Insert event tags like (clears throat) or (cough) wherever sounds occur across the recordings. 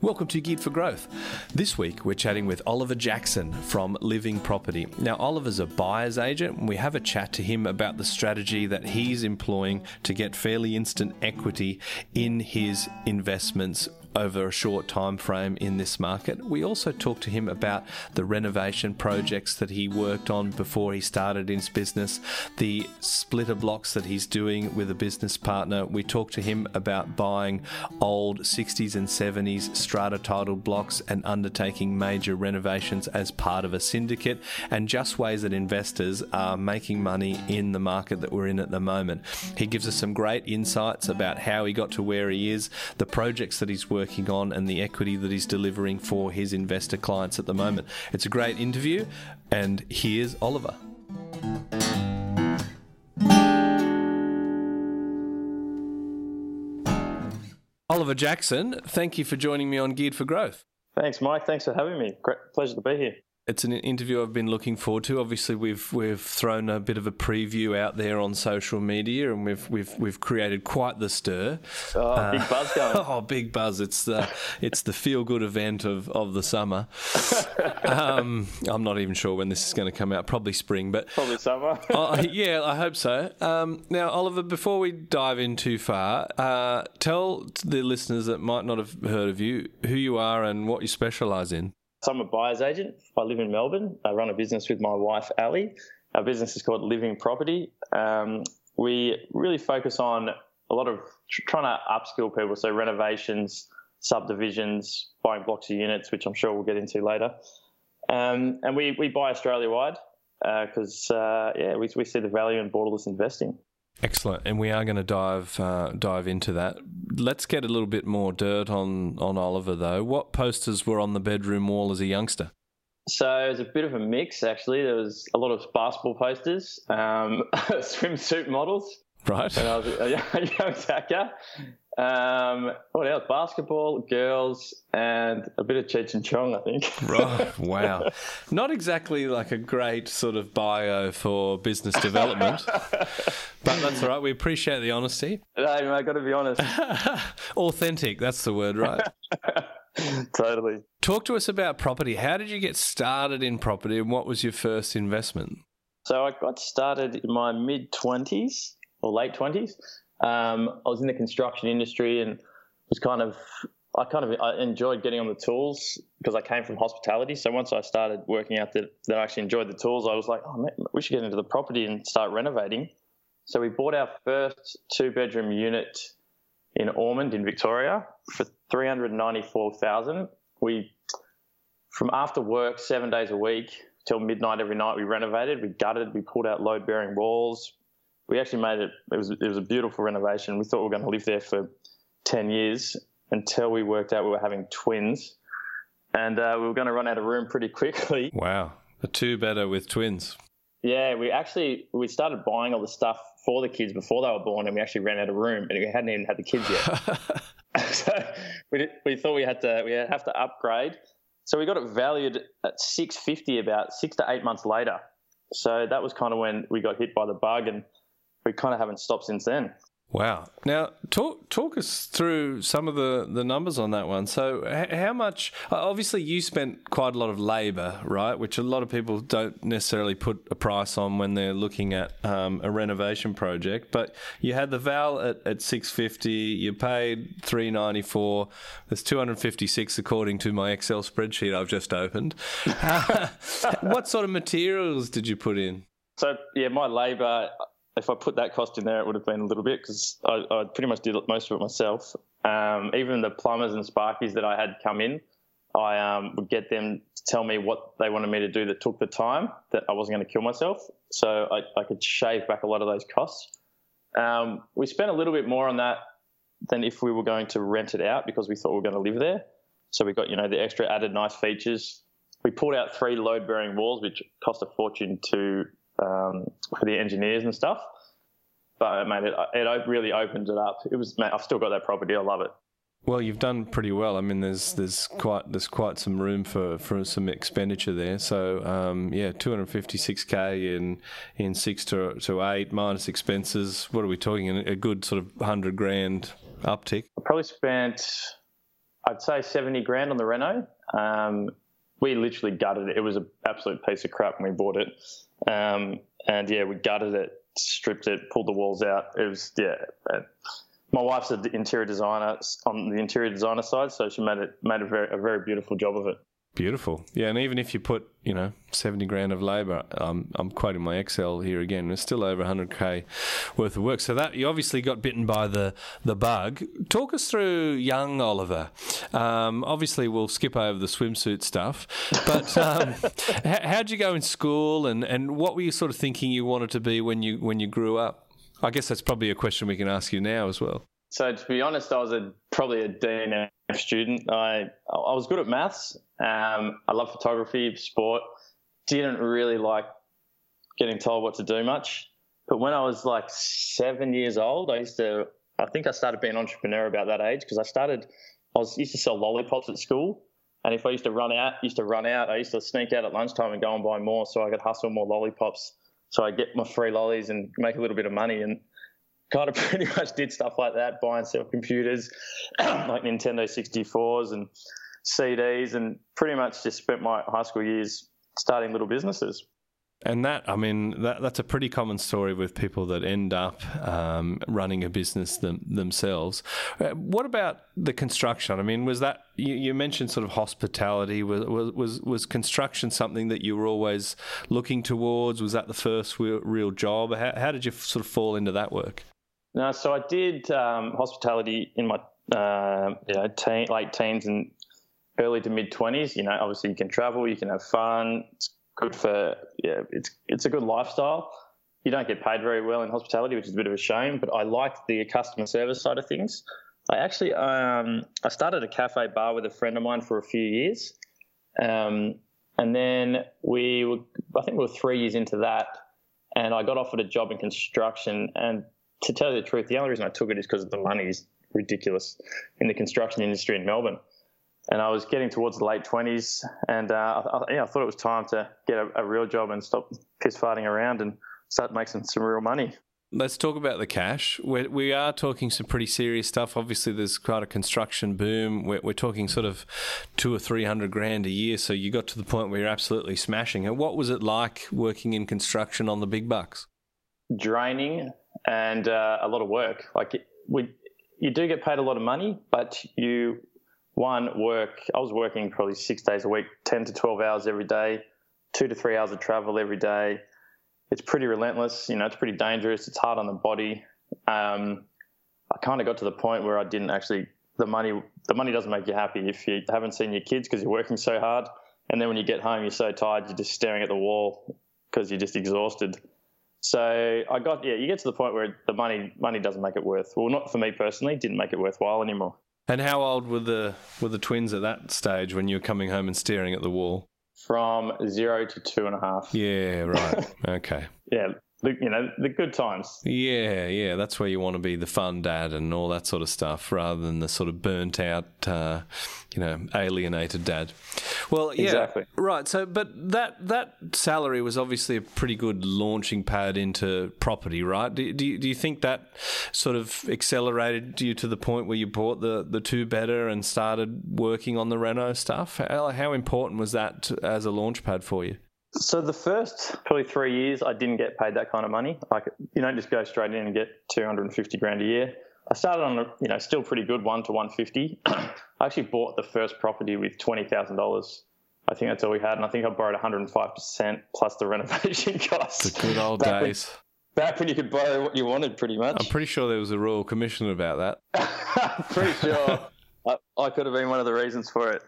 Welcome to Geared for Growth. This week we're chatting with Oliver Jackson from Living Property. Now, Oliver's a buyer's agent, and we have a chat to him about the strategy that he's employing to get fairly instant equity in his investments over a short time frame in this market. We also talked to him about the renovation projects that he worked on before he started his business, the splitter blocks that he's doing with a business partner. We talked to him about buying old 60s and 70s strata titled blocks and undertaking major renovations as part of a syndicate, and just ways that investors are making money in the market that we're in at the moment. He gives us some great insights about how he got to where he is, the projects that he's working working on and the equity that he's delivering for his investor clients at the moment. It's a great interview, and here's Oliver. Oliver Jackson, thank you for joining me on Geared for Growth. Thanks, Mike. Thanks for having me. Great pleasure to be here it's an interview I've been looking forward to. Obviously, we've we've thrown a bit of a preview out there on social media, and we've we've we've created quite the stir. Oh, uh, big buzz going! (laughs) Oh, big buzz! It's the it's the feel good event of, of the summer. (laughs) um, I'm not even sure when this is going to come out. Probably spring, but probably summer. uh, (laughs) yeah, I hope so. Um, now, Oliver, before we dive in too far, uh, tell the listeners that might not have heard of you who you are and what you specialise in. So I'm a buyer's agent. I live in Melbourne. I run a business with my wife, Ali. Our business is called Living Property. Um, we really focus on a lot of trying to upskill people, so renovations, subdivisions, buying blocks of units, which I'm sure we'll get into later. Um, and we, we buy Australia wide because, uh, uh, yeah, we, we see the value in borderless investing. Excellent, and we are going to dive uh, dive into that. Let's get a little bit more dirt on on Oliver though. What posters were on the bedroom wall as a youngster? So it was a bit of a mix actually. There was a lot of basketball posters, um, (laughs) swimsuit models. Right. When I was a young, (laughs) young attacker. Um, what else? Basketball, girls, and a bit of Cheech and Chong, I think. (laughs) right. Wow. Not exactly like a great sort of bio for business development, but that's all right. We appreciate the honesty. No, I got to be honest. (laughs) Authentic. That's the word, right? (laughs) totally. Talk to us about property. How did you get started in property, and what was your first investment? So I got started in my mid twenties or late twenties. Um, I was in the construction industry and was kind of I kind of I enjoyed getting on the tools because I came from hospitality. So once I started working out that, that I actually enjoyed the tools, I was like, oh, man, we should get into the property and start renovating. So we bought our first two bedroom unit in Ormond in Victoria for 394,000. We, from after work, seven days a week till midnight every night, we renovated, we gutted, we pulled out load bearing walls, we actually made it. It was it was a beautiful renovation. We thought we were going to live there for ten years until we worked out we were having twins, and uh, we were going to run out of room pretty quickly. (laughs) Wow, a two bedder with twins. Yeah, we actually we started buying all the stuff for the kids before they were born, and we actually ran out of room, and we hadn't even had the kids yet. (laughs) (laughs) so we did, we thought we had to we have to upgrade. So we got it valued at six fifty about six to eight months later. So that was kind of when we got hit by the bug, and we kind of haven't stopped since then. Wow. Now, talk talk us through some of the, the numbers on that one. So, how much? Obviously, you spent quite a lot of labour, right? Which a lot of people don't necessarily put a price on when they're looking at um, a renovation project. But you had the val at, at six fifty. You paid three ninety four. There's two hundred fifty six according to my Excel spreadsheet I've just opened. (laughs) (laughs) what sort of materials did you put in? So yeah, my labour if I put that cost in there, it would have been a little bit because I, I, pretty much did most of it myself. Um, even the plumbers and sparkies that I had come in, I um, would get them to tell me what they wanted me to do that took the time that I wasn't going to kill myself. So I, I, could shave back a lot of those costs. Um, we spent a little bit more on that than if we were going to rent it out because we thought we were going to live there. So we got, you know, the extra added nice features. We pulled out three load bearing walls, which cost a fortune to um, for the engineers and stuff. But mate, it, it really opened it up. It was, mate, I've still got that property. I love it. Well, you've done pretty well. I mean, there's there's quite there's quite some room for, for some expenditure there. So um, yeah, 256k in in six to to eight minus expenses. What are we talking? A good sort of hundred grand uptick. I probably spent. I'd say 70 grand on the reno. Um, we literally gutted it. It was an absolute piece of crap when we bought it. Um, and yeah, we gutted it, stripped it, pulled the walls out. It was, yeah. Uh, my wife's an interior designer on the interior designer side, so she made it made a very, a very beautiful job of it. Beautiful. Yeah, and even if you put, you know, 70 grand of labour, um, I'm quoting my Excel here again, it's still over 100k worth of work. So that you obviously got bitten by the, the bug. Talk us through young Oliver. Um, obviously, we'll skip over the swimsuit stuff, but um, (laughs) how'd you go in school and, and what were you sort of thinking you wanted to be when you, when you grew up? I guess that's probably a question we can ask you now as well. So to be honest, I was a probably a DNF student. I I was good at maths. Um, I love photography, sport. Didn't really like getting told what to do much. But when I was like seven years old, I used to. I think I started being an entrepreneur about that age because I started. I was used to sell lollipops at school, and if I used to run out, used to run out. I used to sneak out at lunchtime and go and buy more so I could hustle more lollipops. So I get my free lollies and make a little bit of money. And kind of (laughs) pretty much did stuff like that, buy and sell computers, (coughs) like Nintendo 64s and CDs, and pretty much just spent my high school years starting little businesses. And that, I mean, that, that's a pretty common story with people that end up um, running a business them, themselves. Uh, what about the construction? I mean, was that you, you mentioned sort of hospitality? Was, was was construction something that you were always looking towards? Was that the first real, job? How, how did you sort of fall into that work? No, so I did um, hospitality in my uh, you know teen, late teens and early to mid twenties. You know, obviously you can travel, you can have fun. It's good for yeah, it's it's a good lifestyle. You don't get paid very well in hospitality, which is a bit of a shame. But I liked the customer service side of things. I actually um, I started a cafe bar with a friend of mine for a few years, um, and then we were I think we were three years into that, and I got offered a job in construction and to tell you the truth, the only reason I took it is because the money is ridiculous in the construction industry in Melbourne. And I was getting towards the late 20s, and uh, I, yeah, I thought it was time to get a, a real job and stop piss farting around and start making some real money. Let's talk about the cash. We're, we are talking some pretty serious stuff. Obviously, there's quite a construction boom. We're, we're, talking sort of two or three hundred grand a year. So you got to the point where you're absolutely smashing it. What was it like working in construction on the big bucks? Draining, and uh, a lot of work. Like we, you do get paid a lot of money, but you one work. I was working probably six days a week, ten to twelve hours every day, two to three hours of travel every day. It's pretty relentless. You know, it's pretty dangerous. It's hard on the body. Um, I kind of got to the point where I didn't actually the money the money doesn't make you happy if you haven't seen your kids because you're working so hard, and then when you get home you're so tired you're just staring at the wall because you're just exhausted. So I got yeah, you get to the point where the money money doesn't make it worth. Well, not for me personally, didn't make it worthwhile anymore. And how old were the were the twins at that stage when you were coming home and staring at the wall? From zero to two and a half. Yeah, right. (laughs) okay. Yeah, the, you know the good times. Yeah, yeah, that's where you want to be the fun dad and all that sort of stuff, rather than the sort of burnt out, uh, you know, alienated dad. Well, yeah, exactly. right. So, but that that salary was obviously a pretty good launching pad into property, right? Do, do, you, do you think that sort of accelerated you to the point where you bought the the two bedder and started working on the reno stuff? How, how important was that to, as a launch pad for you? So the first probably three years, I didn't get paid that kind of money. Like you don't just go straight in and get 250 grand a year. I started on a you know still pretty good one to 150. (clears throat) I actually bought the first property with twenty thousand dollars. I think that's all we had, and I think I borrowed 105 percent plus the (laughs) renovation costs. The good old back days. When, back when you could borrow what you wanted, pretty much. I'm pretty sure there was a royal commission about that. (laughs) pretty sure. (laughs) I, I could have been one of the reasons for it.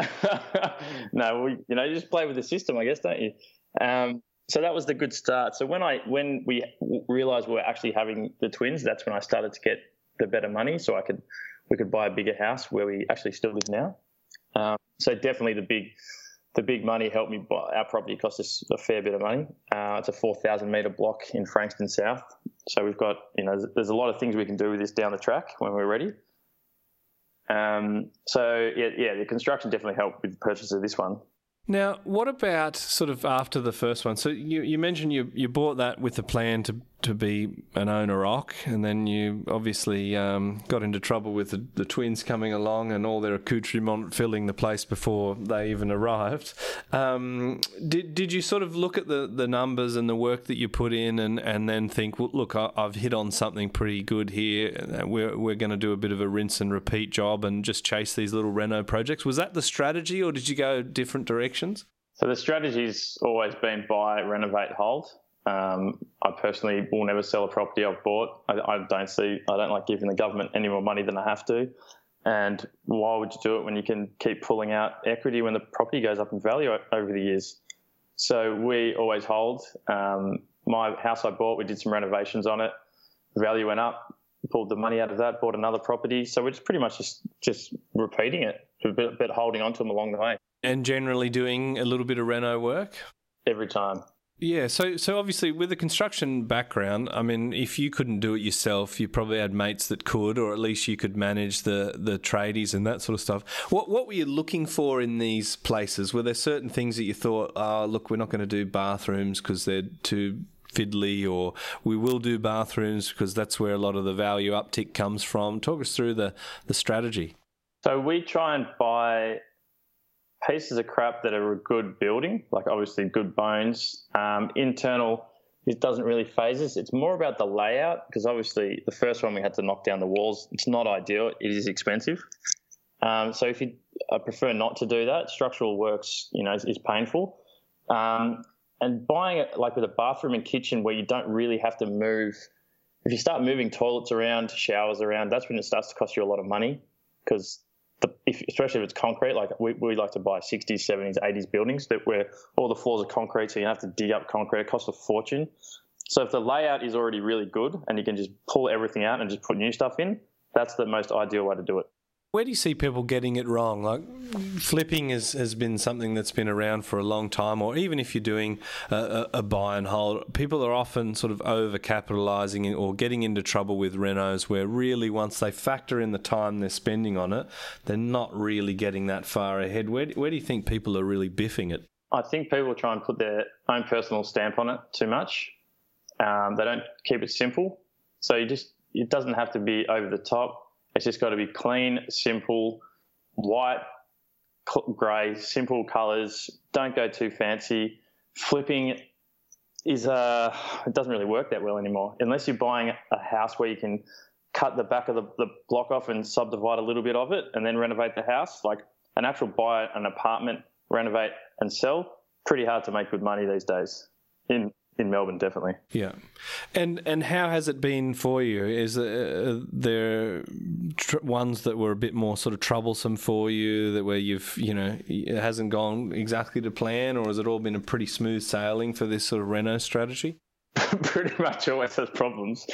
(laughs) no, we, you know, you just play with the system, I guess, don't you? Um, so that was the good start. So when I when we realized we were actually having the twins, that's when I started to get the better money, so I could we could buy a bigger house where we actually still live now. Um, so definitely the big the big money helped me buy our property cost us a fair bit of money. Uh, it's a 4,000 metre block in Frankston South. So we've got, you know, there's a lot of things we can do with this down the track when we're ready. Um, so yeah, yeah, the construction definitely helped with the purchase of this one. Now, what about sort of after the first one? So you, you mentioned you, you bought that with the plan to, to be an owner oc, and then you obviously um, got into trouble with the, the, twins coming along and all their accoutrement filling the place before they even arrived. Um, did did you sort of look at the, the numbers and the work that you put in, and, and then think, well, look, I, have hit on something pretty good here. We're we're going to do a bit of a rinse and repeat job and just chase these little reno projects. Was that the strategy, or did you go different directions? So the strategy's always been buy, renovate, hold. Um, I personally will never sell a property I've bought. I, I, don't see, I don't like giving the government any more money than I have to. And why would you do it when you can keep pulling out equity when the property goes up in value over the years? So we always hold. Um, my house I bought, we did some renovations on it. The value went up, pulled the money out of that, bought another property. So we're just pretty much just, just repeating it, a bit, a bit holding on to them along the way. And generally doing a little bit of reno work? Every time. Yeah, so so obviously with a construction background, I mean, if you couldn't do it yourself, you probably had mates that could, or at least you could manage the the tradies and that sort of stuff. What what were you looking for in these places? Were there certain things that you thought, oh, look, we're not going to do bathrooms because they're too fiddly, or we will do bathrooms because that's where a lot of the value uptick comes from? Talk us through the the strategy. So we try and buy pieces of crap that are a good building, like obviously good bones. Um, internal, it doesn't really faze us. It's more about the layout because obviously the first one we had to knock down the walls. It's not ideal. It is expensive. Um, so if you, I prefer not to do that. Structural works, you know, is, is painful. Um, and buying it like with a bathroom and kitchen where you don't really have to move. If you start moving toilets around, showers around, that's when it starts to cost you a lot of money because the, if, especially if it's concrete, like we, we like to buy 60s, 70s, 80s buildings that where all the floors are concrete, so you have to dig up concrete. It costs a fortune. So if the layout is already really good and you can just pull everything out and just put new stuff in, that's the most ideal way to do it. Where do you see people getting it wrong? Like flipping is, has been something that's been around for a long time, or even if you're doing a, a, buy and hold, people are often sort of over capitalizing or getting into trouble with renos where really once they factor in the time they're spending on it, they're not really getting that far ahead. Where, where do you think people are really biffing it? I think people try and put their own personal stamp on it too much. Um, they don't keep it simple. So you just, it doesn't have to be over the top it's just got to be clean, simple, white, grey, simple colours. Don't go too fancy. Flipping is uh, it doesn't really work that well anymore unless you're buying a house where you can cut the back of the, the block off and subdivide a little bit of it and then renovate the house. Like an actual buy an apartment, renovate and sell. Pretty hard to make good money these days in in Melbourne, definitely. Yeah, and and how has it been for you? Is uh, there tr- ones that were a bit more sort of troublesome for you that where you've you know it hasn't gone exactly to plan, or has it all been a pretty smooth sailing for this sort of reno strategy? (laughs) pretty much always has problems.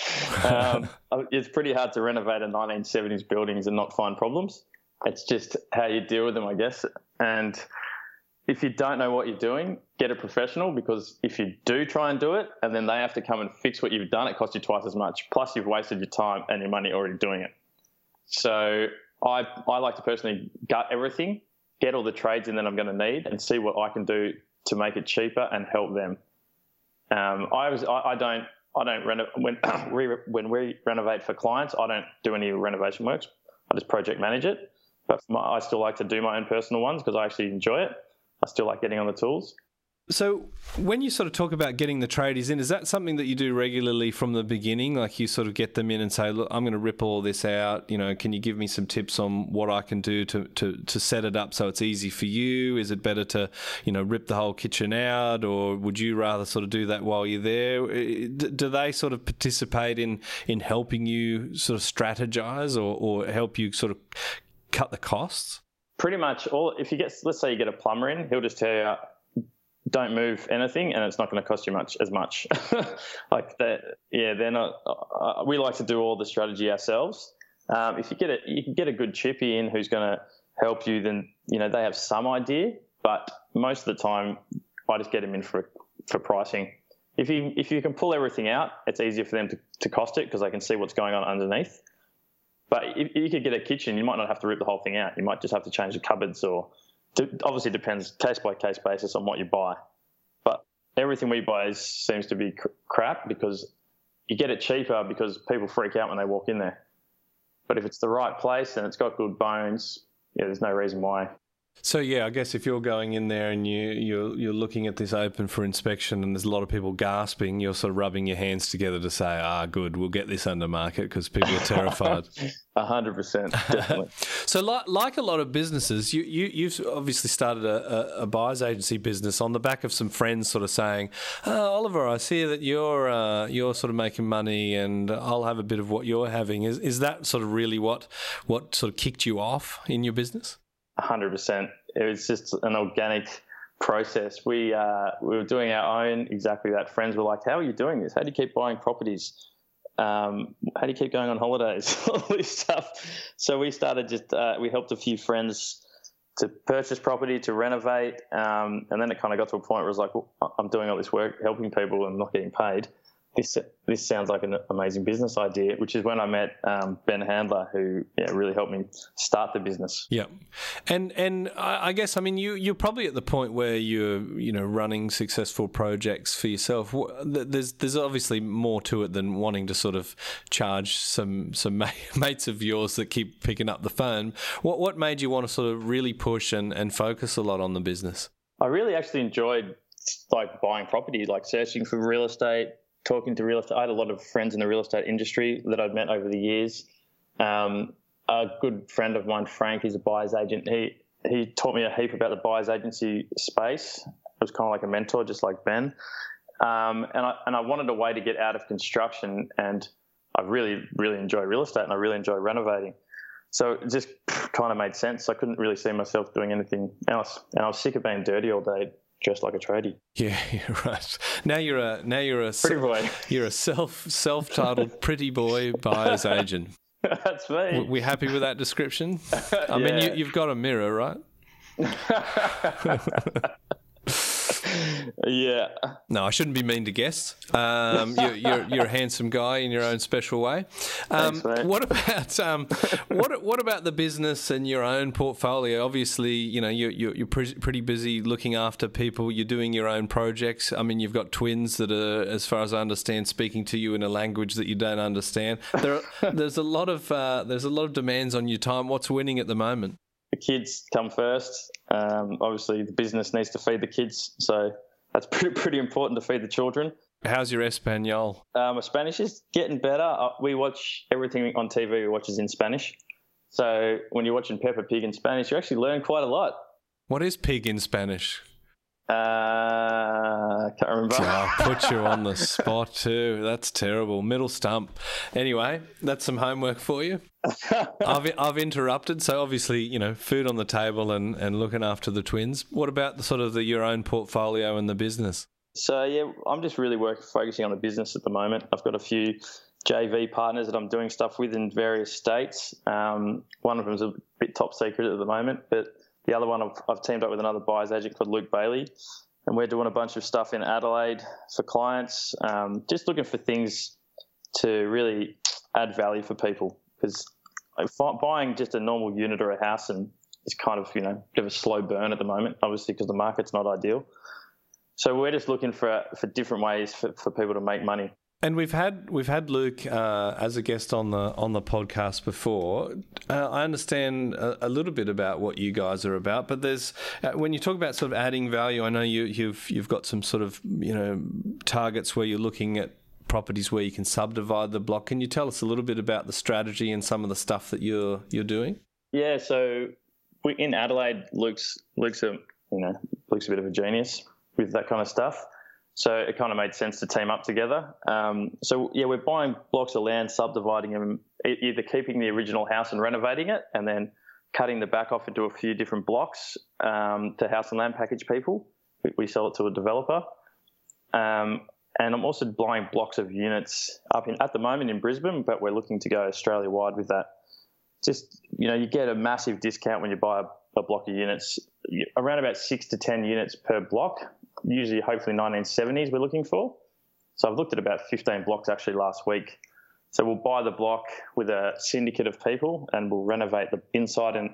Um, (laughs) it's pretty hard to renovate a 1970s buildings and not find problems. It's just how you deal with them, I guess, and if you don't know what you're doing, get a professional because if you do try and do it and then they have to come and fix what you've done, it costs you twice as much. Plus, you've wasted your time and your money already doing it. So I, I like to personally gut everything, get all the trades in that I'm going to need, and see what I can do to make it cheaper and help them. Um, I was I, I, don't I don't reno- when (coughs) we when we renovate for clients, I don't do any renovation works. I just project manage it. But my, I still like to do my own personal ones because I actually enjoy it. I still like getting on the tools. So, when you sort of talk about getting the tradies in, is that something that you do regularly from the beginning? Like you sort of get them in and say, "Look, I'm going to rip all this out. You know, can you give me some tips on what I can do to to to set it up so it's easy for you? Is it better to, you know, rip the whole kitchen out, or would you rather sort of do that while you're there? Do they sort of participate in in helping you sort of strategize or or help you sort of cut the costs? Pretty much all. If you get, let's say you get a plumber in, he'll just tell you, don't move anything, and it's not going to cost you much as much. (laughs) like that, yeah, they're not. Uh, we like to do all the strategy ourselves. Um, if you get a, you can get a good chippy in who's going to help you, then you know they have some idea. But most of the time, I just get them in for for pricing. If you if you can pull everything out, it's easier for them to, to cost it because they can see what's going on underneath. But if you could get a kitchen, you might not have to rip the whole thing out. You might just have to change the cupboards, or obviously depends case by case basis on what you buy. But everything we buy is, seems to be cr- crap because you get it cheaper because people freak out when they walk in there. But if it's the right place and it's got good bones, yeah, there's no reason why so yeah, I guess if you're going in there and you you're you're looking at this open for inspection and there's a lot of people gasping, you're sort of rubbing your hands together to say, "Ah, good, we'll get this under market because people are terrified." (laughs) A hundred percent, definitely. (laughs) so, like, like a lot of businesses, you you you've obviously started a, a, a, buyers agency business on the back of some friends sort of saying, oh, "Oliver, I see that you're uh, you're sort of making money, and I'll have a bit of what you're having." Is is that sort of really what what sort of kicked you off in your business? 100%. It was just an organic process. We uh, we were doing our own exactly that. Friends were like, "How are you doing this? How do you keep buying properties? Um, how do you keep going on holidays? (laughs) All this stuff." So we started just uh, we helped a few friends to purchase property, to renovate, um, and then it kind of got to a point where it was like, well, "I'm doing all this work, helping people, and not getting paid." This this sounds like an amazing business idea, which is when I met um, Ben Handler, who yeah, really helped me start the business. Yeah, and and I guess I mean you you're probably at the point where you're you know running successful projects for yourself. There's there's obviously more to it than wanting to sort of charge some some (laughs) mates of yours that keep picking up the phone. What what made you want to sort of really push and, and focus a lot on the business? I really actually enjoyed like buying property, like searching for real estate talking to real estate. I had a lot of friends in the real estate industry that I'd met over the years. Um, a good friend of mine, Frank, he's a buyer's agent. He he taught me a heap about the buyer's agency space. It was kind of like a mentor, just like Ben. Um, and I and I wanted a way to get out of construction, and I really really enjoy real estate, and I really enjoy renovating. So it just kind of made sense. I couldn't really see myself doing anything else, and I was sick of being dirty all day dressed like a tradie. (laughs) Yeah, right. Now you're a now you're a pretty boy. (laughs) You're a self self titled (laughs) pretty boy buyer's agent. That's me. We happy with that description? I yeah. mean, you, you've got a mirror, right? Yeah. No, I shouldn't be mean to guests. Um, you're, you're, you're, a handsome guy in your own special way. Um, Thanks, what about um, what what about the business and your own portfolio? Obviously, you know you're you're, you're pretty busy looking after people. You're doing your own projects. I mean, you've got twins that are, as far as I understand, speaking to you in a language that you don't understand. There, are, there's a lot of uh, there's a lot of demands on your time. What's winning at the moment? The kids come first. Um, obviously, the business needs to feed the kids, so that's (laughs) pretty pretty important to feed the children. How's your Espanol? Um, my Spanish is getting better. Uh, we watch everything on TV. We watch is in Spanish. So when you're watching Peppa Pig in Spanish, you actually learn quite a lot. What is pig in Spanish? Uh, can't remember. Oh, put you on the (laughs) spot too. That's terrible. Middle stump. Anyway, that's some homework for you. I've I've interrupted. So obviously, you know, food on the table and, and looking after the twins. What about the sort of the your own portfolio and the business? So yeah, I'm just really working focusing on the business at the moment. I've got a few JV partners that I'm doing stuff with in various states. Um, one of them is a bit top secret at the moment, but the other one, I've, I've teamed up with another buyer's agent called Luke Bailey, and we're doing a bunch of stuff in Adelaide for clients, um, just looking for things to really add value for people. Because buying just a normal unit or a house and it's kind of you know a bit of a slow burn at the moment, obviously because the market's not ideal. So we're just looking for for different ways for, for people to make money. And we've had we've had Luke uh, as a guest on the on the podcast before. Uh, I understand a, a, little bit about what you guys are about, but there's uh, when you talk about sort of adding value. I know you, you've you've got some sort of you know targets where you're looking at properties where you can subdivide the block. Can you tell us a little bit about the strategy and some of the stuff that you're you're doing? Yeah, so we, in Adelaide, Luke's Luke's a you know Luke's a bit of a genius with that kind of stuff. So it kind of made sense to team up together. Um, so yeah, we're buying blocks of land, subdividing them, either keeping the original house and renovating it, and then cutting the back off into a few different blocks um, to house and land package people. We, sell it to a developer. Um, and I'm also buying blocks of units up in at the moment in Brisbane, but we're looking to go Australia wide with that. Just you know, you get a massive discount when you buy a, a block of units, around about six to ten units per block usually hopefully 1970s we're looking for. So I've looked at about 15 blocks actually last week. So we'll buy the block with a syndicate of people and we'll renovate the inside and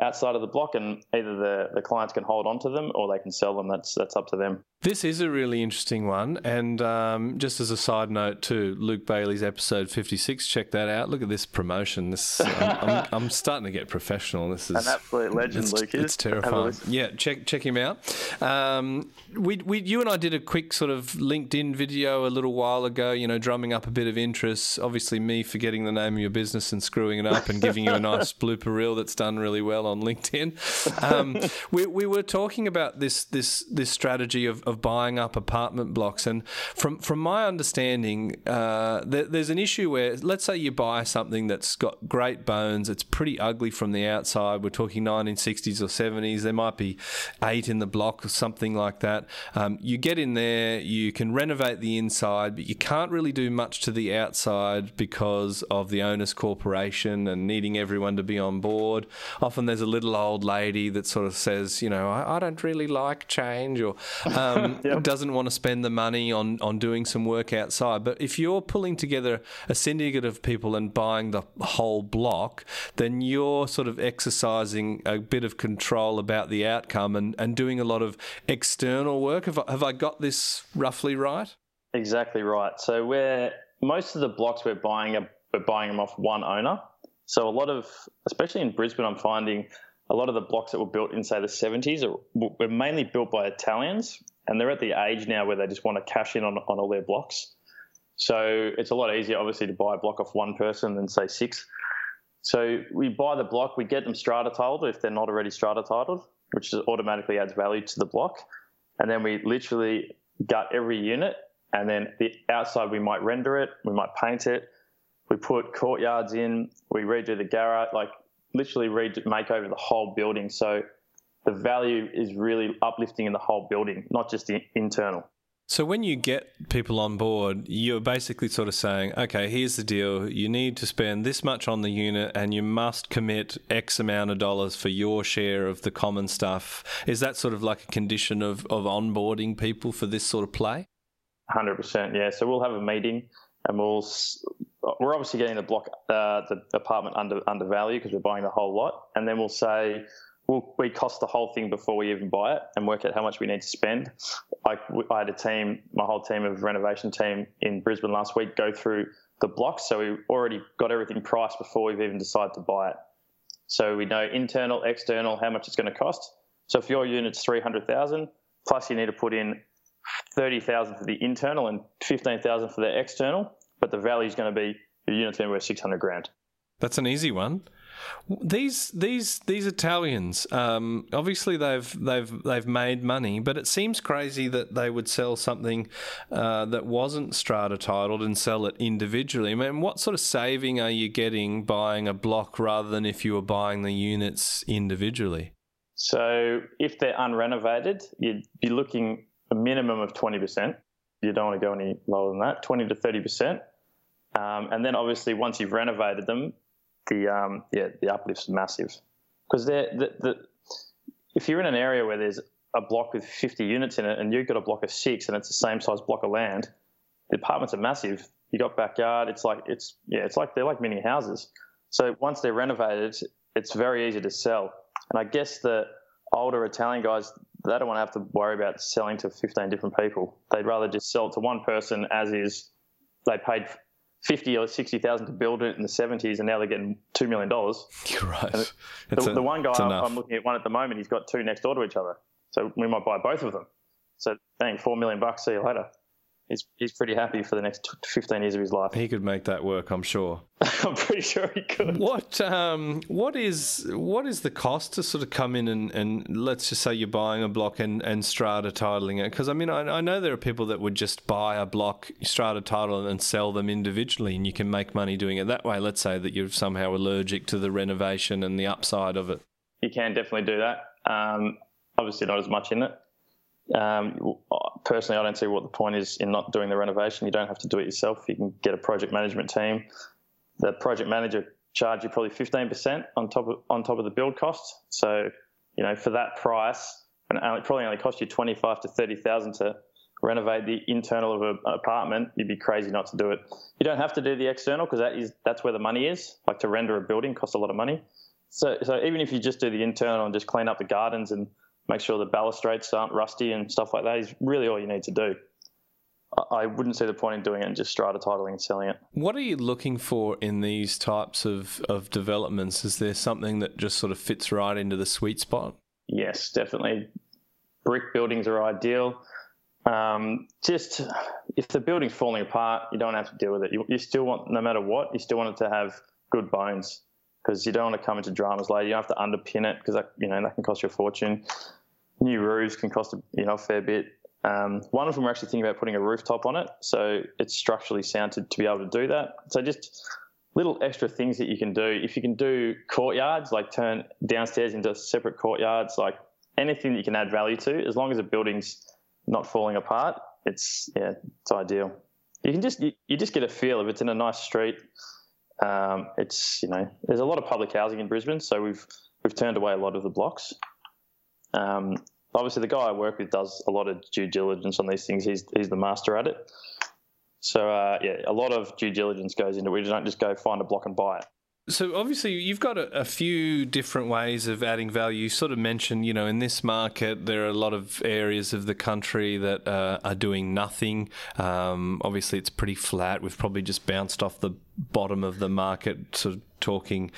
outside of the block, and either the, the clients can hold on to them or they can sell them. That's that's up to them. This is a really interesting one. And um, just as a side note, too, Luke Bailey's episode 56, check that out. Look at this promotion. This I'm, I'm, (laughs) I'm starting to get professional. This is an absolute legend, it's, Luke. Is. It's terrifying. Yeah, check check him out. Um, we, we, you and I did a quick sort of LinkedIn video a little while ago, you know, drumming up a bit of interest. Obviously, me forgetting the name of your business and screwing it up and giving you a (laughs) nice blooper reel that's done really well on LinkedIn. Um, (laughs) we, we were talking about this this this strategy of, of buying up apartment blocks, and from from my understanding, uh, there, there's an issue where let's say you buy something that's got great bones, it's pretty ugly from the outside. We're talking 1960s or 70s. There might be eight in the block or something like that. Um, you get in there, you can renovate the inside, but you can't really do much to the outside because of the owner's corporation and needing everyone to be on board. Often there's a little old lady that sort of says, you know, I, I don't really like change or um, (laughs) yep. doesn't want to spend the money on, on doing some work outside. But if you're pulling together a syndicate of people and buying the whole block, then you're sort of exercising a bit of control about the outcome and, and doing a lot of external work. Have I, have I got this roughly right? Exactly right. So we're most of the blocks we're buying are we're buying them off one owner. So a lot of, especially in Brisbane, I'm finding a lot of the blocks that were built in say the 70s are, were mainly built by Italians, and they're at the age now where they just want to cash in on, on all their blocks. So it's a lot easier, obviously, to buy a block off one person than say six. So we buy the block, we get them strata titled if they're not already strata titled, which automatically adds value to the block, and then we literally gut every unit, and then the outside we might render it, we might paint it, we put courtyards in, we redo the garage, like literally redo, make over the whole building. So the value is really uplifting in the whole building, not just the internal. So when you get people on board, you're basically sort of saying, okay, here's the deal. You need to spend this much on the unit and you must commit X amount of dollars for your share of the common stuff. Is that sort of like a condition of, of onboarding people for this sort of play? 100%, yeah. So we'll have a meeting and we'll, we're obviously getting the block, uh, the apartment under, under value because we're buying the whole lot. And then we'll say, we'll, we cost the whole thing before we even buy it and work out how much we need to spend. I, I had a team, my whole team of renovation team in Brisbane last week go through the blocks. So we already got everything priced before we've even decided to buy it. So we know internal, external, how much it's going to cost. So if your unit's 300,000, plus you need to put in 30,000 for the internal and 15,000 for the external, but the value is going to be your unit's going to be worth 600 grand. That's an easy one. These these these Italians, um, obviously they've they've they've made money, but it seems crazy that they would sell something uh, that wasn't strata titled and sell it individually. I mean, what sort of saving are you getting buying a block rather than if you were buying the units individually? So if they're unrenovated, you'd be looking a minimum of twenty percent. You don't want to go any lower than that, twenty to thirty percent. Um, and then obviously once you've renovated them, the um, yeah the uplift's massive because the, the if you're in an area where there's a block with 50 units in it and you've got a block of six and it's the same size block of land, the apartments are massive. You got backyard. It's like it's yeah, it's like they're like mini houses. So once they're renovated, it's very easy to sell. And I guess the older Italian guys they don't want to have to worry about selling to 15 different people. They'd rather just sell it to one person as is. They paid fifty or sixty thousand to build it in the seventies, and now they're getting two million dollars. (laughs) You're right. The, a, the, one guy I'm looking at one at the moment, he's got two next door to each other, so we might buy both of them. So, dang, four million bucks. See you later he's he's pretty happy for the next 15 years of his life. He could make that work, I'm sure. (laughs) I'm pretty sure he could. What um what is what is the cost to sort of come in and, and let's just say you're buying a block and, and strata titling it? Because I mean I, I know there are people that would just buy a block, strata title and sell them individually, and you can make money doing it that way. Let's say that you're somehow allergic to the renovation and the upside of it. You can definitely do that. Um, obviously, not as much in it. Um, personally, I don't see what the point is in not doing the renovation. You don't have to do it yourself. You can get a project management team. The project manager charge you probably 15% on top of, on top of the build cost. So, you know, for that price, and it probably only cost you 25 to 30,000 to renovate the internal of an apartment, you'd be crazy not to do it. You don't have to do the external because that is that's where the money is. Like to render a building costs a lot of money. So, so even if you just do the internal and just clean up the gardens and make sure the balustrades aren't rusty and stuff like that is really all you need to do. I wouldn't see the point in doing it and just strata titling and selling it. What are you looking for in these types of, of developments? Is there something that just sort of fits right into the sweet spot? Yes, definitely. Brick buildings are ideal. Um, just if the building's falling apart, you don't have to deal with it. You, you still want, no matter what, you still want it to have good bones because you don't want to come into dramas later. You don't have to underpin it because you know that can cost you a fortune. New roofs can cost you know a fair bit. Um, one of them we're actually thinking about putting a rooftop on it, so it's structurally sound to, to be able to do that. So just little extra things that you can do. If you can do courtyards, like turn downstairs into separate courtyards, like anything that you can add value to, as long as the building's not falling apart, it's yeah, it's ideal. You can just you, you just get a feel if it's in a nice street. Um, it's you know there's a lot of public housing in Brisbane, so we've we've turned away a lot of the blocks. Um, obviously the guy I work with does a lot of due diligence on these things. He's he's the master at it. So uh, yeah, a lot of due diligence goes into it. We don't just go find a block and buy it. So obviously you've got a, a, few different ways of adding value. You sort of mentioned, you know, in this market there are a lot of areas of the country that uh, are doing nothing. Um, obviously it's pretty flat. We've probably just bounced off the bottom of the market, sort of talking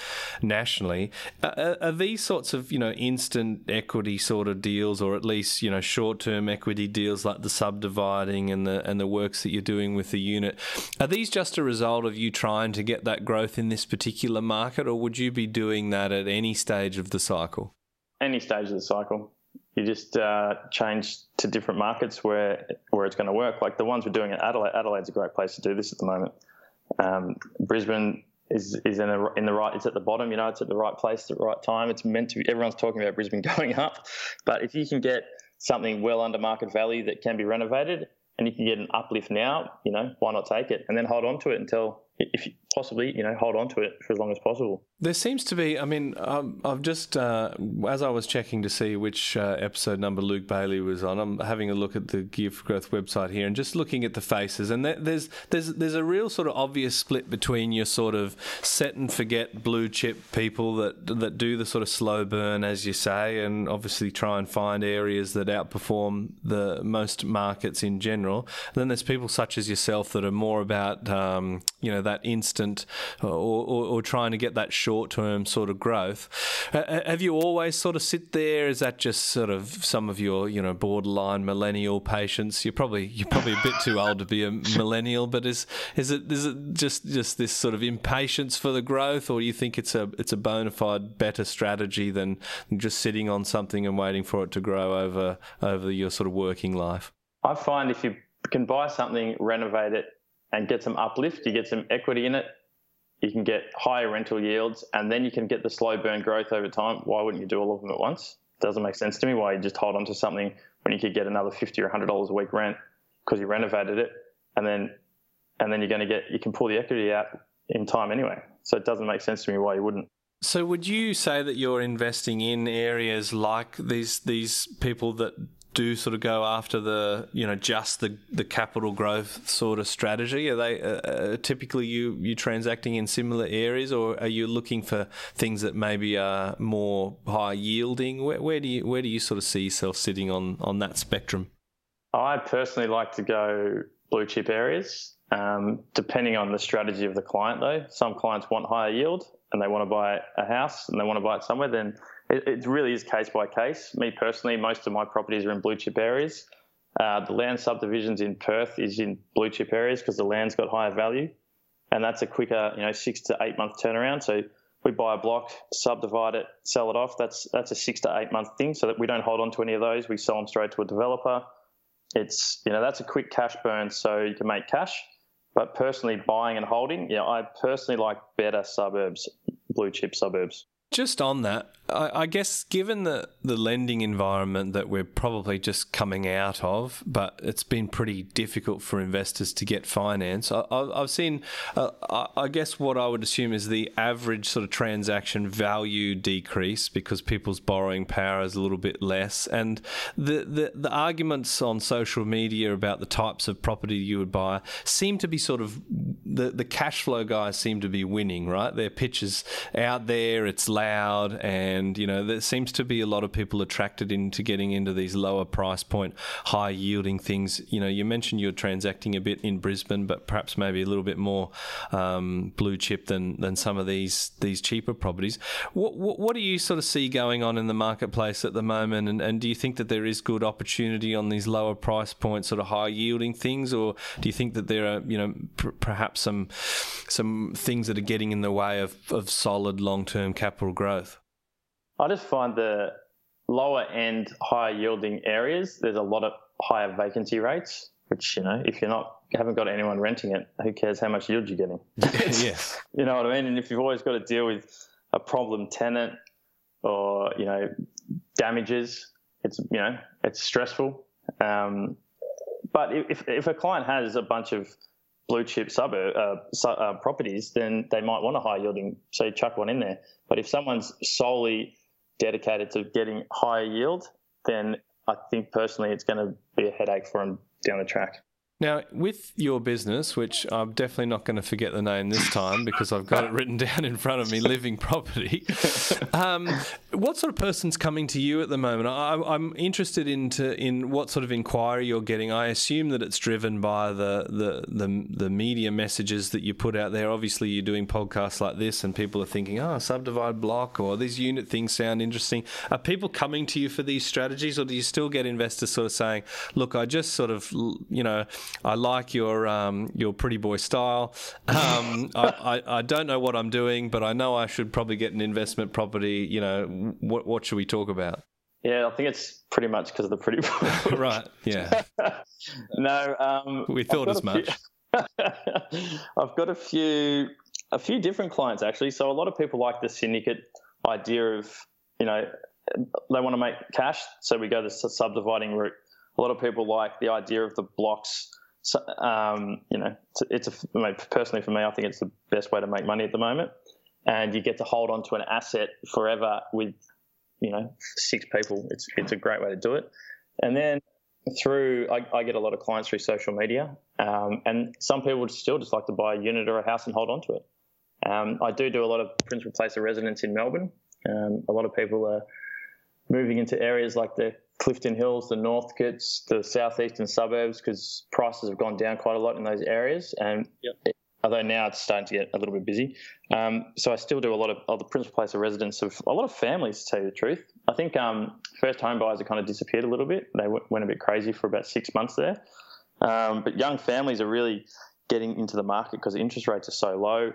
nationally. Uh, are these sorts of you know instant equity sort of deals, or at least you know short term equity deals like the subdividing and the and the works that you're doing with the unit? Are these just a result of you trying to get that growth in this particular market, or would you be doing that at any stage of the cycle? Any stage of the cycle. You just uh, change to different markets where where it's going to work. Like the ones we're doing at Adelaide. Adelaide's a great place to do this at the moment. Um, Brisbane is is in, a, in the right. It's at the bottom. You know, it's at the right place at the right time. It's meant to. be Everyone's talking about Brisbane (laughs) going up, but if you can get something well under market value that can be renovated, and you can get an uplift now, you know, why not take it and then hold on to it until if possibly, you know, hold on to it for as long as possible. There seems to be, I mean, um, I've just, uh, as I was checking to see which uh, episode number Luke Bailey was on, I'm having a look at the Geared for Growth website here and just looking at the faces. And there's, there's, there's a real sort of obvious split between your sort of set and forget blue chip people that, that do the sort of slow burn, as you say, and obviously try and find areas that outperform the most markets in general. And then there's people such as yourself that are more about, um, you know, that instant or, or, or trying to get that short term sort of growth. Uh, have you always sort of sit there? Is that just sort of some of your you know borderline millennial patience? You're probably you're probably a bit too old to be a millennial, but is is it is it just just this sort of impatience for the growth, or do you think it's a it's a bona fide better strategy than just sitting on something and waiting for it to grow over over your sort of working life? I find if you can buy something, renovate it, and get some uplift, you get some equity in it, you can get higher rental yields, and then you can get the slow burn growth over time. Why wouldn't you do all of them at once? Doesn't make sense to me. Why you just hold on to something when you could get another fifty or hundred dollars a week rent because you renovated it, and then and then you're going to get you can pull the equity out in time anyway. So it doesn't make sense to me why you wouldn't. So would you say that you're investing in areas like these these people that do sort of go after the you know just the the capital growth sort of strategy? Are they uh, uh, typically you you transacting in similar areas, or are you looking for things that maybe are more high yielding? Where, where do you where do you sort of see yourself sitting on on that spectrum? I personally like to go blue chip areas. Um, depending on the strategy of the client, though, some clients want higher yield and they want to buy a house and they want to buy it somewhere. Then it, it really is case by case. Me personally, most of my properties are in blue chip areas. Uh, the land subdivisions in Perth is in blue chip areas because the land's got higher value, and that's a quicker, you know, six to eight month turnaround. So we buy a block, subdivide it, sell it off. That's that's a six to eight month thing. So that we don't hold on to any of those. We sell them straight to a developer. It's you know that's a quick cash burn, so you can make cash. But personally, buying and holding, yeah, I personally like better suburbs, blue chip suburbs. Just on that, I, I, guess given the, the lending environment that we're probably just coming out of, but it's been pretty difficult for investors to get finance. I, have seen, uh, I guess what I would assume is the average sort of transaction value decrease because people's borrowing power is a little bit less, and the the, the arguments on social media about the types of property you would buy seem to be sort of the the cash flow guys seem to be winning, right? Their pitches out there, it's loud and you know there seems to be a lot of people attracted into getting into these lower price point, high yielding things. You know, you mentioned you're transacting a bit in Brisbane, but perhaps maybe a little bit more um, blue chip than than some of these these cheaper properties. What, what, what do you sort of see going on in the marketplace at the moment, and, and do you think that there is good opportunity on these lower price points, sort of high yielding things, or do you think that there are you know pr- perhaps some some things that are getting in the way of, of solid long term capital growth? I just find the lower end, higher yielding areas, there's a lot of higher vacancy rates, which, you know, if you're not, you haven't got anyone renting it, who cares how much yield you're getting? (laughs) (laughs) yes. You know what I mean? And if you've always got to deal with a problem tenant or, you know, damages, it's, you know, it's stressful. Um, but if, if a client has a bunch of blue chip suburb uh, uh, properties, then they might want a high yielding, so chuck one in there. But if someone's solely dedicated to getting higher yield, then I think personally it's going to be a headache for them down the track. Now, with your business, which I'm definitely not going to forget the name this time because I've got it written (laughs) down in front of me, Living Property. (laughs) Um, what sort of person's coming to you at the moment? I, am interested into in what sort of inquiry you're getting. I assume that it's driven by the, the the the media messages that you put out there. Obviously, you're doing podcasts like this, and people are thinking, "Oh, subdivide block," or "These unit things sound interesting." Are people coming to you for these strategies, or do you still get investors sort of saying, "Look, I just sort of you know." I like your um, your pretty boy style. Um, I, I, I, don't know what I'm doing, but I know I should probably get an investment property. You know, what what should we talk about? Yeah, I think it's pretty much because of the pretty (laughs) (laughs) right. Yeah. (laughs) no. Um, we thought as much. I've got a few a few different clients actually. So a lot of people like the syndicate idea of you know they want to make cash, so we go the subdividing route. A lot of people like the idea of the blocks so, um, you know, it's, it's a, personally for me, I think it's the best way to make money at the moment. And you get to hold on to an asset forever with, you know, six people. It's it's a great way to do it. And then through, I, I get a lot of clients through social media, um, and some people would still just like to buy a unit or a house and hold on to it. Um, I do do a lot of principal place of residence in Melbourne. Um, a lot of people are moving into areas like the Clifton Hills, the Northcotes, the southeastern suburbs, because prices have gone down quite a lot in those areas. And yep. Although now it's starting to get a little bit busy, um, so I still do a lot of, of the principal place of residence of a lot of families. To tell you the truth, I think um, first home buyers have kind of disappeared a little bit. They w- went a bit crazy for about six months there, um, but young families are really getting into the market because interest rates are so low.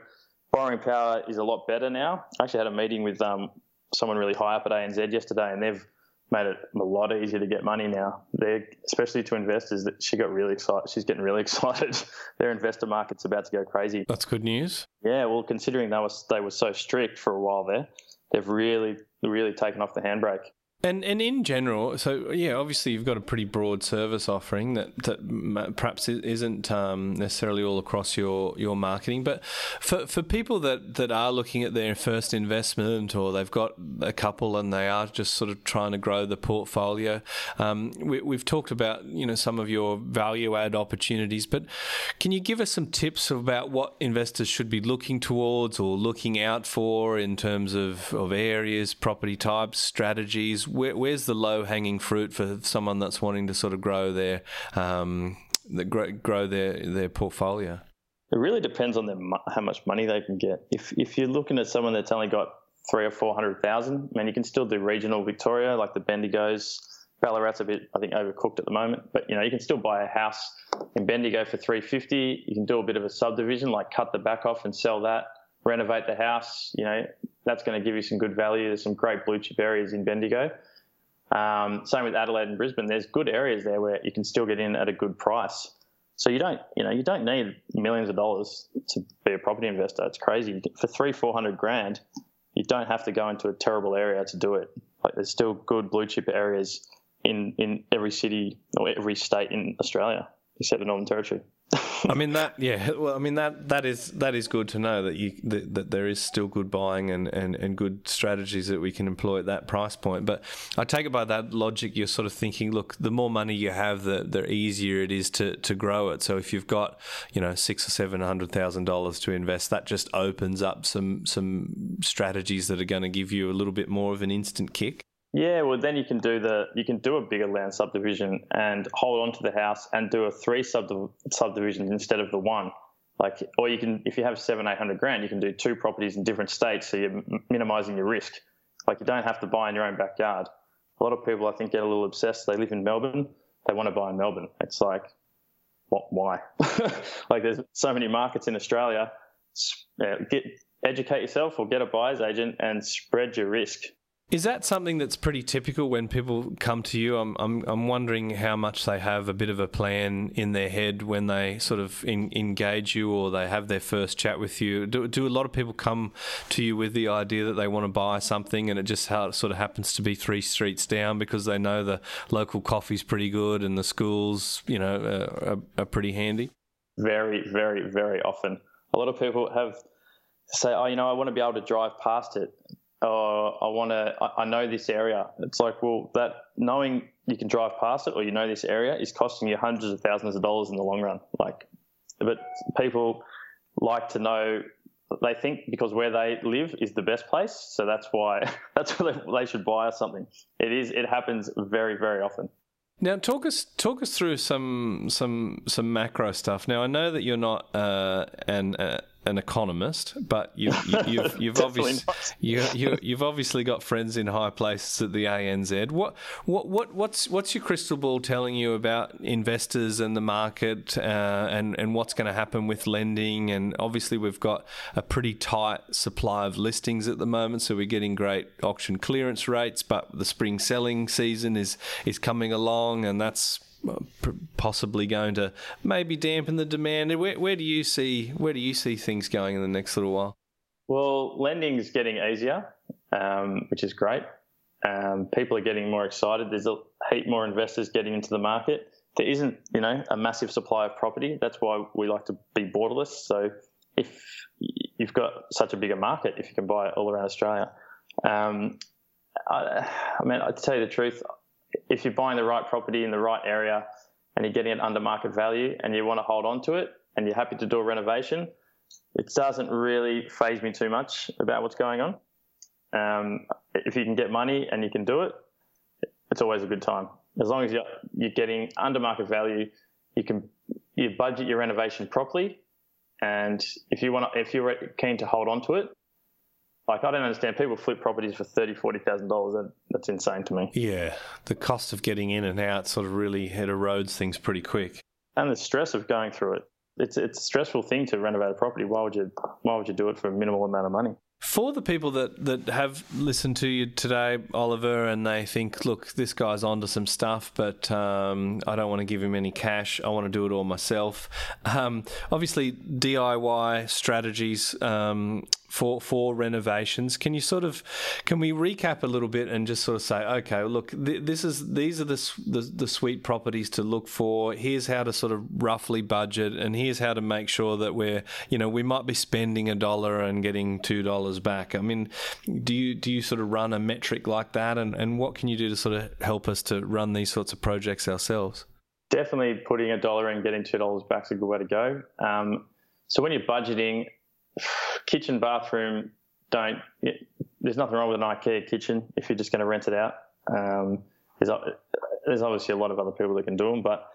Borrowing power is a lot better now. I actually had a meeting with um, someone really high up at ANZ yesterday, and they've made it a lot easier to get money now. They're, especially to investors, that she got really excited. She's getting really (laughs) excited. Their investor market's about to go crazy. That's good news. Yeah, well, considering they were they were so strict for a while there, they've really really taken off the handbrake. And and in general, so yeah, obviously you've got a pretty broad service offering that that perhaps isn't um, necessarily all across your, your marketing. But for for people that, that are looking at their first investment or they've got a couple and they are just sort of trying to grow the portfolio, um, we, we've talked about you know some of your value add opportunities. But can you give us some tips about what investors should be looking towards or looking out for in terms of, of areas, property types, strategies? Where, where's the low hanging fruit for someone that's wanting to sort of grow their um, grow, grow their their portfolio? It really depends on them, how much money they can get. If if you're looking at someone that's only got three or four hundred thousand, I mean, you can still do regional Victoria, like the Bendigos. Ballarat's a bit, I think, overcooked at the moment, but you know, you can still buy a house in Bendigo for three fifty. You can do a bit of a subdivision, like cut the back off and sell that, renovate the house. You know, that's going to give you some good value. There's some great blue chip areas in Bendigo. Um, same with Adelaide and Brisbane. There's good areas there where you can still get in at a good price. So you don't, you know, you don't need millions of dollars to be a property investor. It's crazy. For three, four hundred grand, you don't have to go into a terrible area to do it. Like there's still good blue chip areas in in every city or every state in Australia except the Northern Territory. I mean that, yeah. Well, I mean that that is that is good to know that you that, that, there is still good buying and, and, and good strategies that we can employ at that price point. But I take it by that logic, you're sort of thinking, look, the more money you have, the the easier it is to, to grow it. So if you've got you know six or seven hundred thousand dollars to invest, that just opens up some some strategies that are going to give you a little bit more of an instant kick. Yeah, well, then you can do the you can do a bigger land subdivision and hold on to the house and do a three subdiv- subdivisions instead of the one. Like, or you can if you have seven eight hundred grand, you can do two properties in different states, so you're minimizing your risk. Like, you don't have to buy in your own backyard. A lot of people, I think, get a little obsessed. They live in Melbourne, they want to buy in Melbourne. It's like, what? Why? (laughs) like, there's so many markets in Australia. Uh, get educate yourself or get a buyer's agent and spread your risk. Is that something that's pretty typical when people come to you? I'm, I'm, I'm wondering how much they have a bit of a plan in their head when they sort of in, engage you or they have their first chat with you. Do, do a lot of people come to you with the idea that they want to buy something and it just how it sort of happens to be three streets down because they know the local coffee's pretty good and the schools, you know, are, are pretty handy? Very, very, very often. A lot of people have say, oh, you know, I want to be able to drive past it oh, I want to, I, know this area. It's like, well, that knowing you can drive past it or you know this area is costing you hundreds of thousands of dollars in the long run. Like, but people like to know they think because where they live is the best place, so that's why (laughs) that's why they should buy us something. It is. It happens very, very often. Now, talk us talk us through some some some macro stuff. Now, I know that you're not uh, an uh, an economist, but (laughs) you've you've, you've obviously you, you you've obviously got friends in high places at the ANZ. What what what what's what's your crystal ball telling you about investors and the market, uh, and and what's going to happen with lending? And obviously, we've got a pretty tight supply of listings at the moment, so we're getting great auction clearance rates. But the spring selling season is is coming along, and that's possibly going to maybe dampen the demand. Where, where do you see where do you see things going in the next little while? Well, lending is getting easier, um, which is great. Um, people are getting more excited. There's a heap more investors getting into the market. There isn't, you know, a massive supply of property. That's why we like to be borderless. So if you've got such a bigger market, if you can buy it all around Australia, um, I, I mean, to tell you the truth, if you're buying the right property in the right area and you're getting it under market value and you want to hold on to it and you're happy to do a renovation, it doesn't really faze me too much about what's going on. Um, if you can get money and you can do it, it's always a good time. As long as you're, you're getting under market value, you can you budget your renovation properly, and if you want to, if you're keen to hold on to it, like I don't understand people flip properties for thirty, forty thousand dollars. That, that's insane to me. Yeah, the cost of getting in and out sort of really it erodes things pretty quick. And the stress of going through it. It's it's a stressful thing to renovate a property. Why would you Why would you do it for a minimal amount of money? For the people that, that have listened to you today, Oliver, and they think, look, this guy's onto some stuff, but um, I don't want to give him any cash. I want to do it all myself. Um, obviously, DIY strategies um, for for renovations. Can you sort of can we recap a little bit and just sort of say, okay, look, th- this is these are the, the, the sweet properties to look for. Here's how to sort of roughly budget, and here's how to make sure that we're you know we might be spending a dollar and getting two dollars back. I mean, do you do you sort of run a metric like that, and and what can you do to sort of help us to run these sorts of projects ourselves? Definitely putting a dollar and getting two dollars back is a good way to go. Um, so when you're budgeting, (sighs) kitchen, bathroom, don't. There's nothing wrong with an IKEA kitchen if you're just going to rent it out. Um, there's, there's obviously a lot of other people that can do them, but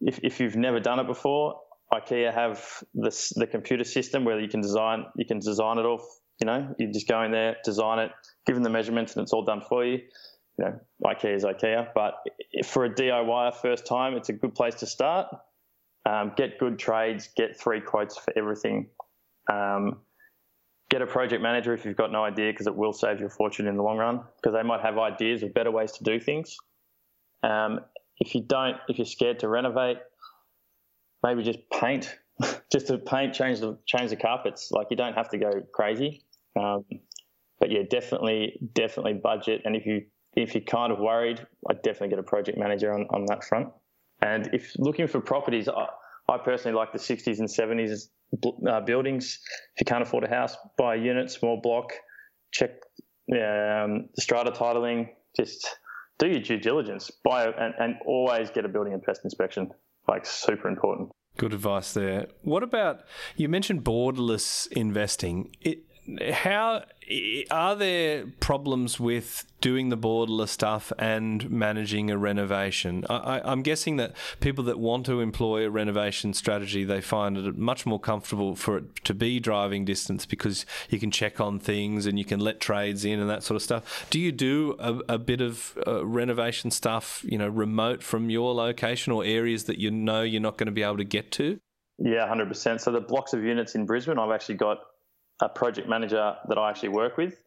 if, if you've never done it before, IKEA have this the computer system where you can design you can design it off. You know, you just go in there, design it, give them the measurements, and it's all done for you. You know, IKEA is IKEA, but for a DIY first time, it's a good place to start. Um, get good trades, get three quotes for everything. Um, get a project manager if you've got no idea because it will save your fortune in the long run because they might have ideas of better ways to do things. Um, if you don't, if you're scared to renovate, maybe just paint. (laughs) just to paint, change the change the carpets. Like you don't have to go crazy. Um, but yeah, definitely, definitely budget. And if you if you're kind of worried, I definitely get a project manager on, on that front. And if looking for properties, I, I personally like the 60s and 70s uh, buildings. If you can't afford a house, buy a unit, small block, check um, the strata titling, just do your due diligence, buy and, and always get a building and pest inspection. Like super important. Good advice there. What about you mentioned borderless investing? It, how are there problems with doing the borderless stuff and managing a renovation? I, am guessing that people that want to employ a renovation strategy, they find it much more comfortable for it to be driving distance because you can check on things and you can let trades in and that sort of stuff. Do you do a, a bit of uh, renovation stuff, you know, remote from your location or areas that you know you're not going to be able to get to? Yeah, 100%. So the blocks of units in Brisbane, I've actually got a project manager that I actually work with,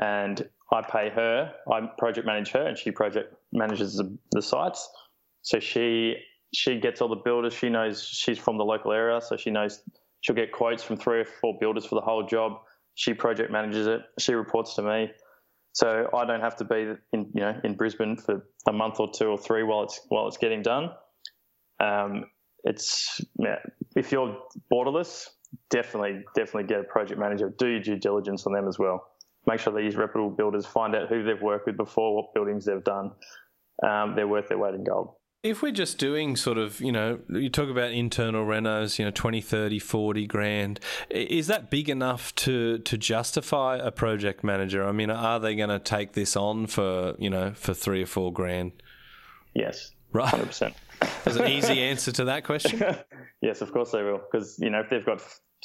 and I pay her. I project manage her, and she project manages the, the sites. So she she gets all the builders. She knows she's from the local area, so she knows she'll get quotes from three or four builders for the whole job. She project manages it. She reports to me, so I don't have to be in you know in Brisbane for a month or two or three while it's while it's getting done. Um, it's yeah, if you're borderless, definitely, definitely get a project manager. Do your due diligence on them as well. Make sure they use reputable builders. Find out who they've worked with before, what buildings they've done. Um, they're worth their weight in gold. If we're just doing sort of, you know, you talk about internal renos, you know, 20, 30, 40 grand, is that big enough to, to justify a project manager? I mean, are they going to take this on for, you know, for three or four grand? Yes. Right. 100%. There's an easy answer to that question. (laughs) yes, of course they will. Because you know, if they've got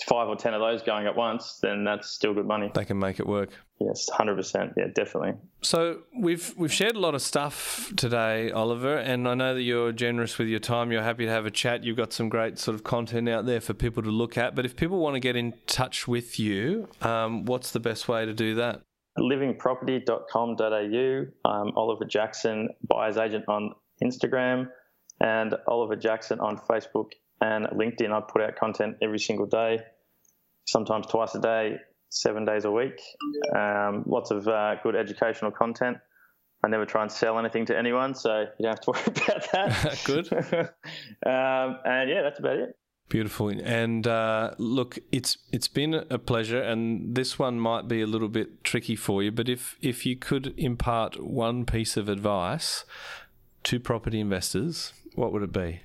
five or ten of those going at once, then that's still good money. They can make it work. Yes, hundred percent. Yeah, definitely. So we've we've shared a lot of stuff today, Oliver, and I know that you're generous with your time. You're happy to have a chat. You've got some great sort of content out there for people to look at. But if people want to get in touch with you, um, what's the best way to do that? livingproperty.com.au. I'm Oliver Jackson, buyer's agent on Instagram and Oliver Jackson on Facebook and LinkedIn. I put out content every single day, sometimes twice a day, seven days a week. Um, lots of uh, good educational content. I never try and sell anything to anyone, so you don't have to (laughs) worry about that. (laughs) good. (laughs) um, and yeah, that's about it. Beautiful. And uh, look, it's it's been a pleasure, and this one might be a little bit tricky for you. But if if you could impart one piece of advice to property investors, what would it be?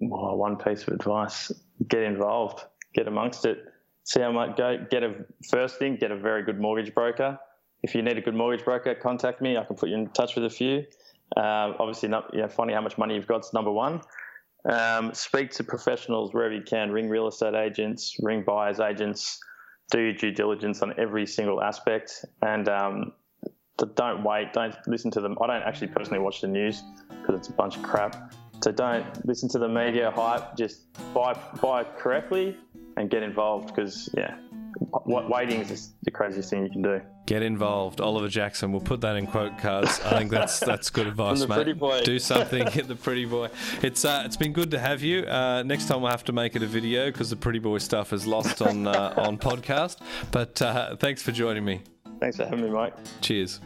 Well, one piece of advice: get involved, get amongst it, see how much go. Get a first thing, get a very good mortgage broker. If you need a good mortgage broker, contact me. I can put you in touch with a few. Um, obviously, not you know, finding how much money you've got is number one. Um, speak to professionals wherever you can. Ring real estate agents, ring buyers agents. Do your due diligence on every single aspect, and um, don't wait. Don't listen to them. I don't actually personally watch the news because it's a bunch of crap. So don't listen to the media hype. Just buy buy correctly and get involved because yeah, waiting is the craziest thing you can do. Get involved, Oliver Jackson. We'll put that in quote cards. I think that's (laughs) that's good advice, mate. Do something, (laughs) get the pretty boy. It's uh, it's been good to have you. Uh, next time we'll have to make it a video because the pretty boy stuff is lost on uh, (laughs) on podcast. But uh, thanks for joining me. Thanks for having me, Mike. Cheers.